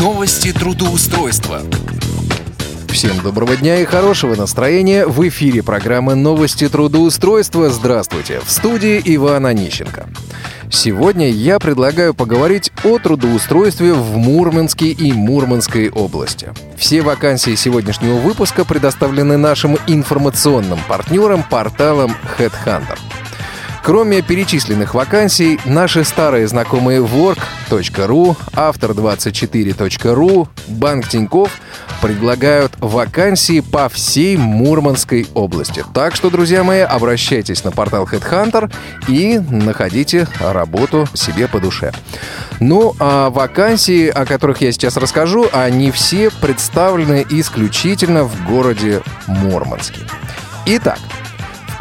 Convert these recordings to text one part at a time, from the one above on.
Новости трудоустройства. Всем доброго дня и хорошего настроения. В эфире программы «Новости трудоустройства». Здравствуйте. В студии Иван Онищенко. Сегодня я предлагаю поговорить о трудоустройстве в Мурманске и Мурманской области. Все вакансии сегодняшнего выпуска предоставлены нашим информационным партнерам порталом HeadHunter. Кроме перечисленных вакансий, наши старые знакомые work.ru, автор24.ru, Банк Тиньков предлагают вакансии по всей Мурманской области. Так что, друзья мои, обращайтесь на портал Headhunter и находите работу себе по душе. Ну, а вакансии, о которых я сейчас расскажу, они все представлены исключительно в городе Мурманске. Итак,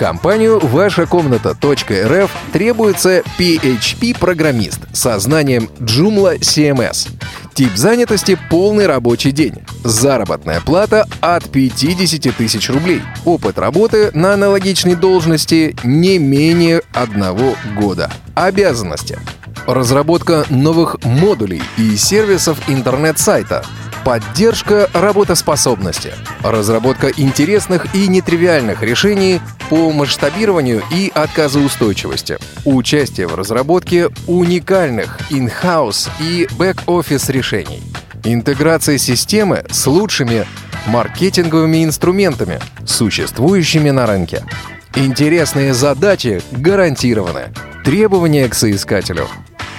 компанию «Ваша комната.рф» требуется PHP-программист со знанием Joomla CMS. Тип занятости – полный рабочий день. Заработная плата от 50 тысяч рублей. Опыт работы на аналогичной должности не менее одного года. Обязанности. Разработка новых модулей и сервисов интернет-сайта – Поддержка работоспособности. Разработка интересных и нетривиальных решений по масштабированию и отказоустойчивости. Участие в разработке уникальных in-house и бэк-офис решений. Интеграция системы с лучшими маркетинговыми инструментами, существующими на рынке. Интересные задачи гарантированы. Требования к соискателю.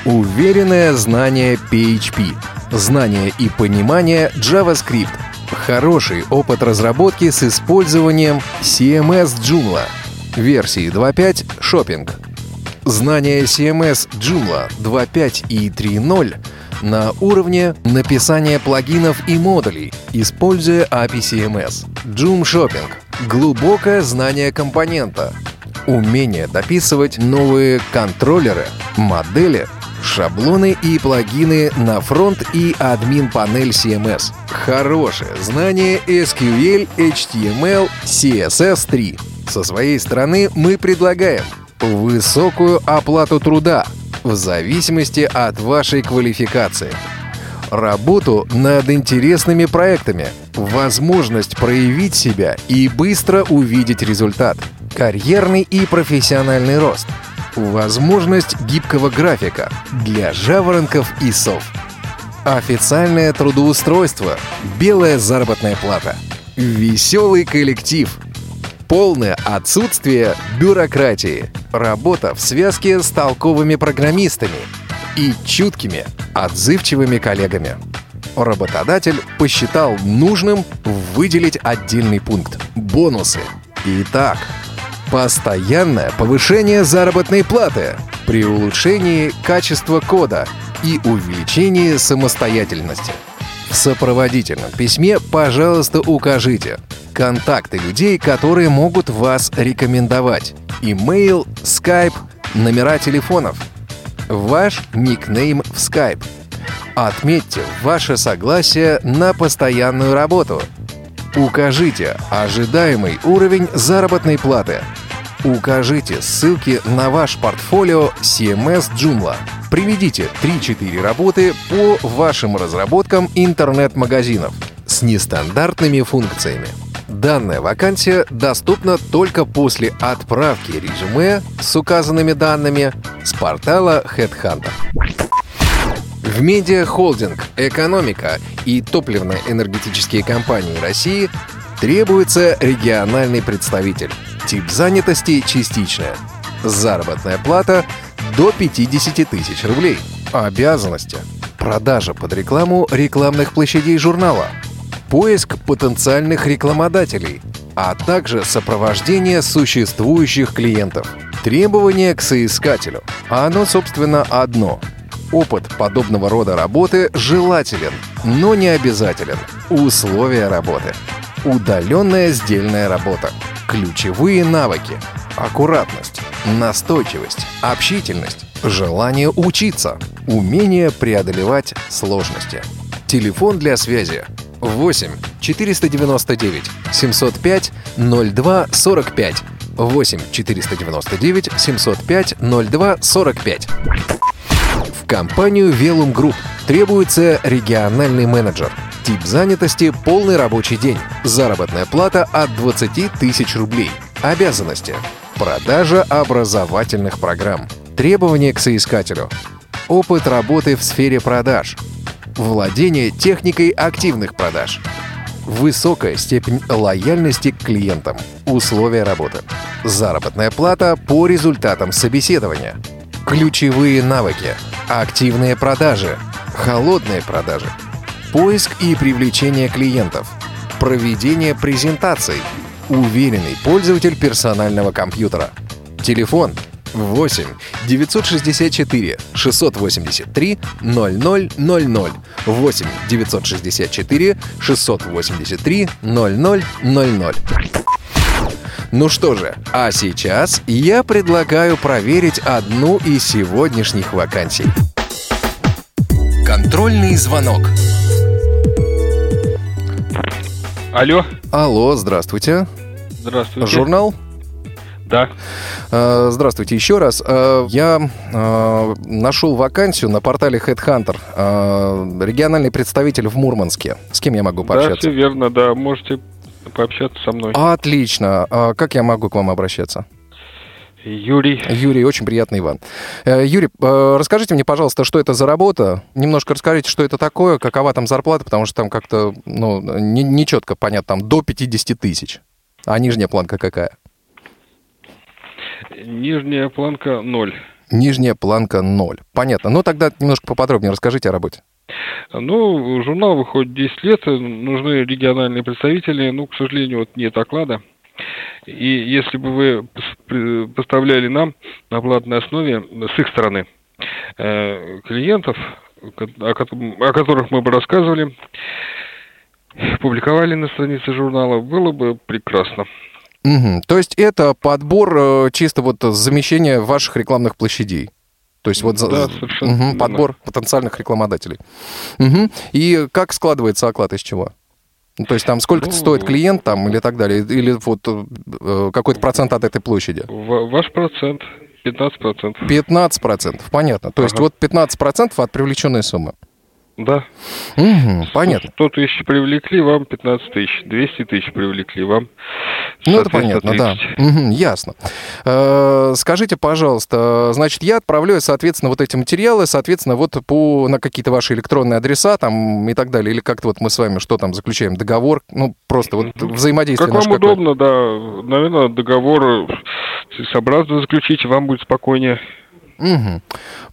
Уверенное знание PHP – знание и понимание JavaScript, хороший опыт разработки с использованием CMS Joomla, версии 2.5 Shopping, знание CMS Joomla 2.5 и 3.0 на уровне написания плагинов и модулей, используя API CMS. Joom Shopping — глубокое знание компонента, умение дописывать новые контроллеры, модели — шаблоны и плагины на фронт и админ-панель CMS. Хорошее знание SQL, HTML, CSS3. Со своей стороны мы предлагаем высокую оплату труда в зависимости от вашей квалификации. Работу над интересными проектами, возможность проявить себя и быстро увидеть результат, карьерный и профессиональный рост – Возможность гибкого графика для жаворонков и сов. Официальное трудоустройство. Белая заработная плата. Веселый коллектив. Полное отсутствие бюрократии. Работа в связке с толковыми программистами и чуткими, отзывчивыми коллегами. Работодатель посчитал нужным выделить отдельный пункт – бонусы. Итак, Постоянное повышение заработной платы при улучшении качества кода и увеличении самостоятельности. В сопроводительном письме, пожалуйста, укажите контакты людей, которые могут вас рекомендовать, имейл, скайп, номера телефонов, ваш никнейм в скайп. Отметьте ваше согласие на постоянную работу. Укажите ожидаемый уровень заработной платы – Укажите ссылки на ваш портфолио CMS Joomla. Приведите 3-4 работы по вашим разработкам интернет-магазинов с нестандартными функциями. Данная вакансия доступна только после отправки резюме с указанными данными с портала HeadHunter. В медиахолдинг, экономика и топливно-энергетические компании России требуется региональный представитель – Тип занятости частичная. Заработная плата до 50 тысяч рублей. Обязанности. Продажа под рекламу рекламных площадей журнала. Поиск потенциальных рекламодателей, а также сопровождение существующих клиентов. Требования к соискателю. А оно, собственно, одно. Опыт подобного рода работы желателен, но не обязателен. Условия работы. Удаленная сдельная работа. Ключевые навыки. Аккуратность, настойчивость, общительность, желание учиться, умение преодолевать сложности. Телефон для связи 8 499 705 02 45 8 499 705 02 45 В компанию Velum Group Требуется региональный менеджер. Тип занятости – полный рабочий день. Заработная плата от 20 тысяч рублей. Обязанности. Продажа образовательных программ. Требования к соискателю. Опыт работы в сфере продаж. Владение техникой активных продаж. Высокая степень лояльности к клиентам. Условия работы. Заработная плата по результатам собеседования. Ключевые навыки. Активные продажи. Холодные продажи. Поиск и привлечение клиентов. Проведение презентаций. Уверенный пользователь персонального компьютера. Телефон 8 964 683 0000 8 964 683 0000 ну что же, а сейчас я предлагаю проверить одну из сегодняшних вакансий. Контрольный звонок. Алло, Алло, здравствуйте. здравствуйте. Журнал? Да. Э, Здравствуйте еще раз. Э, Я э, нашел вакансию на портале Headhunter. Региональный представитель в Мурманске. С кем я могу Да, все пообщаться? верно, да. Можете пообщаться со мной. Отлично. Как я могу к вам обращаться? Юрий. Юрий, очень приятно, Иван. Э, Юрий, э, расскажите мне, пожалуйста, что это за работа? Немножко расскажите, что это такое, какова там зарплата, потому что там как-то, ну, не, не четко понятно, там до 50 тысяч. А нижняя планка какая? Нижняя планка 0. Нижняя планка 0. Понятно. Ну, тогда немножко поподробнее расскажите о работе. Ну, журнал выходит 10 лет, нужны региональные представители, ну, к сожалению, вот нет оклада. И если бы вы поставляли нам на платной основе с их стороны э, клиентов, о кот- о которых мы бы рассказывали, публиковали на странице журнала, было бы прекрасно. Мгм. То есть это подбор э, чисто вот замещения ваших рекламных площадей. То есть вот Да, верно. подбор потенциальных рекламодателей. Мгм. И как складывается оклад из чего? Ну, То есть там сколько Ну, стоит клиент там или так далее? Или вот э, какой-то процент от этой площади? Ва- Ваш процент 15%. 15%, понятно. То есть Ага. вот 15% от привлеченной суммы. Да. Мгм, понятно. 100 тысяч привлекли, вам 15 тысяч. 200 тысяч привлекли, вам Ну, это понятно, да. 30. Мгм, ясно. Э, Скажите, пожалуйста, значит, я отправляю, соответственно, вот эти материалы, соответственно, вот по, на какие-то ваши электронные адреса там и так далее, или как-то вот мы с вами что там заключаем, договор, ну, просто вот взаимодействие Как вам удобно, да. Наверное, договор сообразно заключить, вам будет спокойнее. Мгм.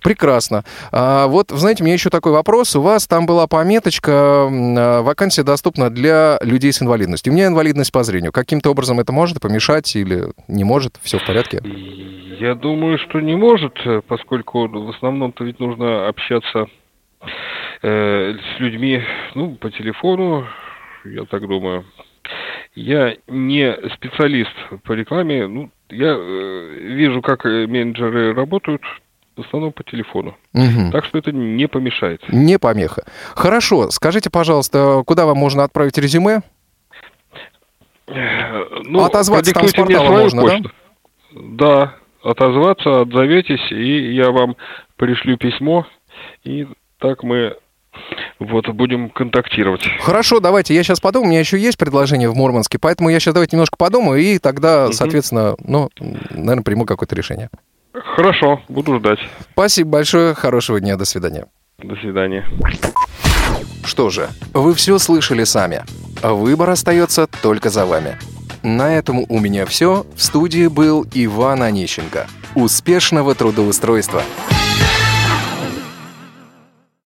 Прекрасно. А, вот, знаете, у меня еще такой вопрос. У вас там была пометочка, а, вакансия доступна для людей с инвалидностью. У меня инвалидность по зрению. Каким-то образом это может помешать или не может? Все в порядке? Я думаю, что не может, поскольку в основном-то ведь нужно общаться э, с людьми, ну, по телефону, я так думаю. Я не специалист по рекламе, ну, я э, вижу, как э, менеджеры работают, в основном по телефону. Мгм. Так что это не помешает. Не помеха. Хорошо. Скажите, пожалуйста, куда вам можно отправить резюме? Э, Ну, Отозваться там с портала можно, да? почту. Да, отозваться, отзоветесь, и я вам пришлю письмо, и так мы вот будем контактировать. Хорошо, давайте, я сейчас подумаю, у меня еще есть предложение в Мурманске, поэтому я сейчас давайте немножко подумаю, и тогда, Мгм. соответственно, ну, наверное, приму какое-то решение. Хорошо, буду ждать. Спасибо большое, хорошего дня, до свидания. До свидания. Что же, вы все слышали сами. Выбор остается только за вами. На этом у меня все. В студии был Иван Онищенко. Успешного трудоустройства!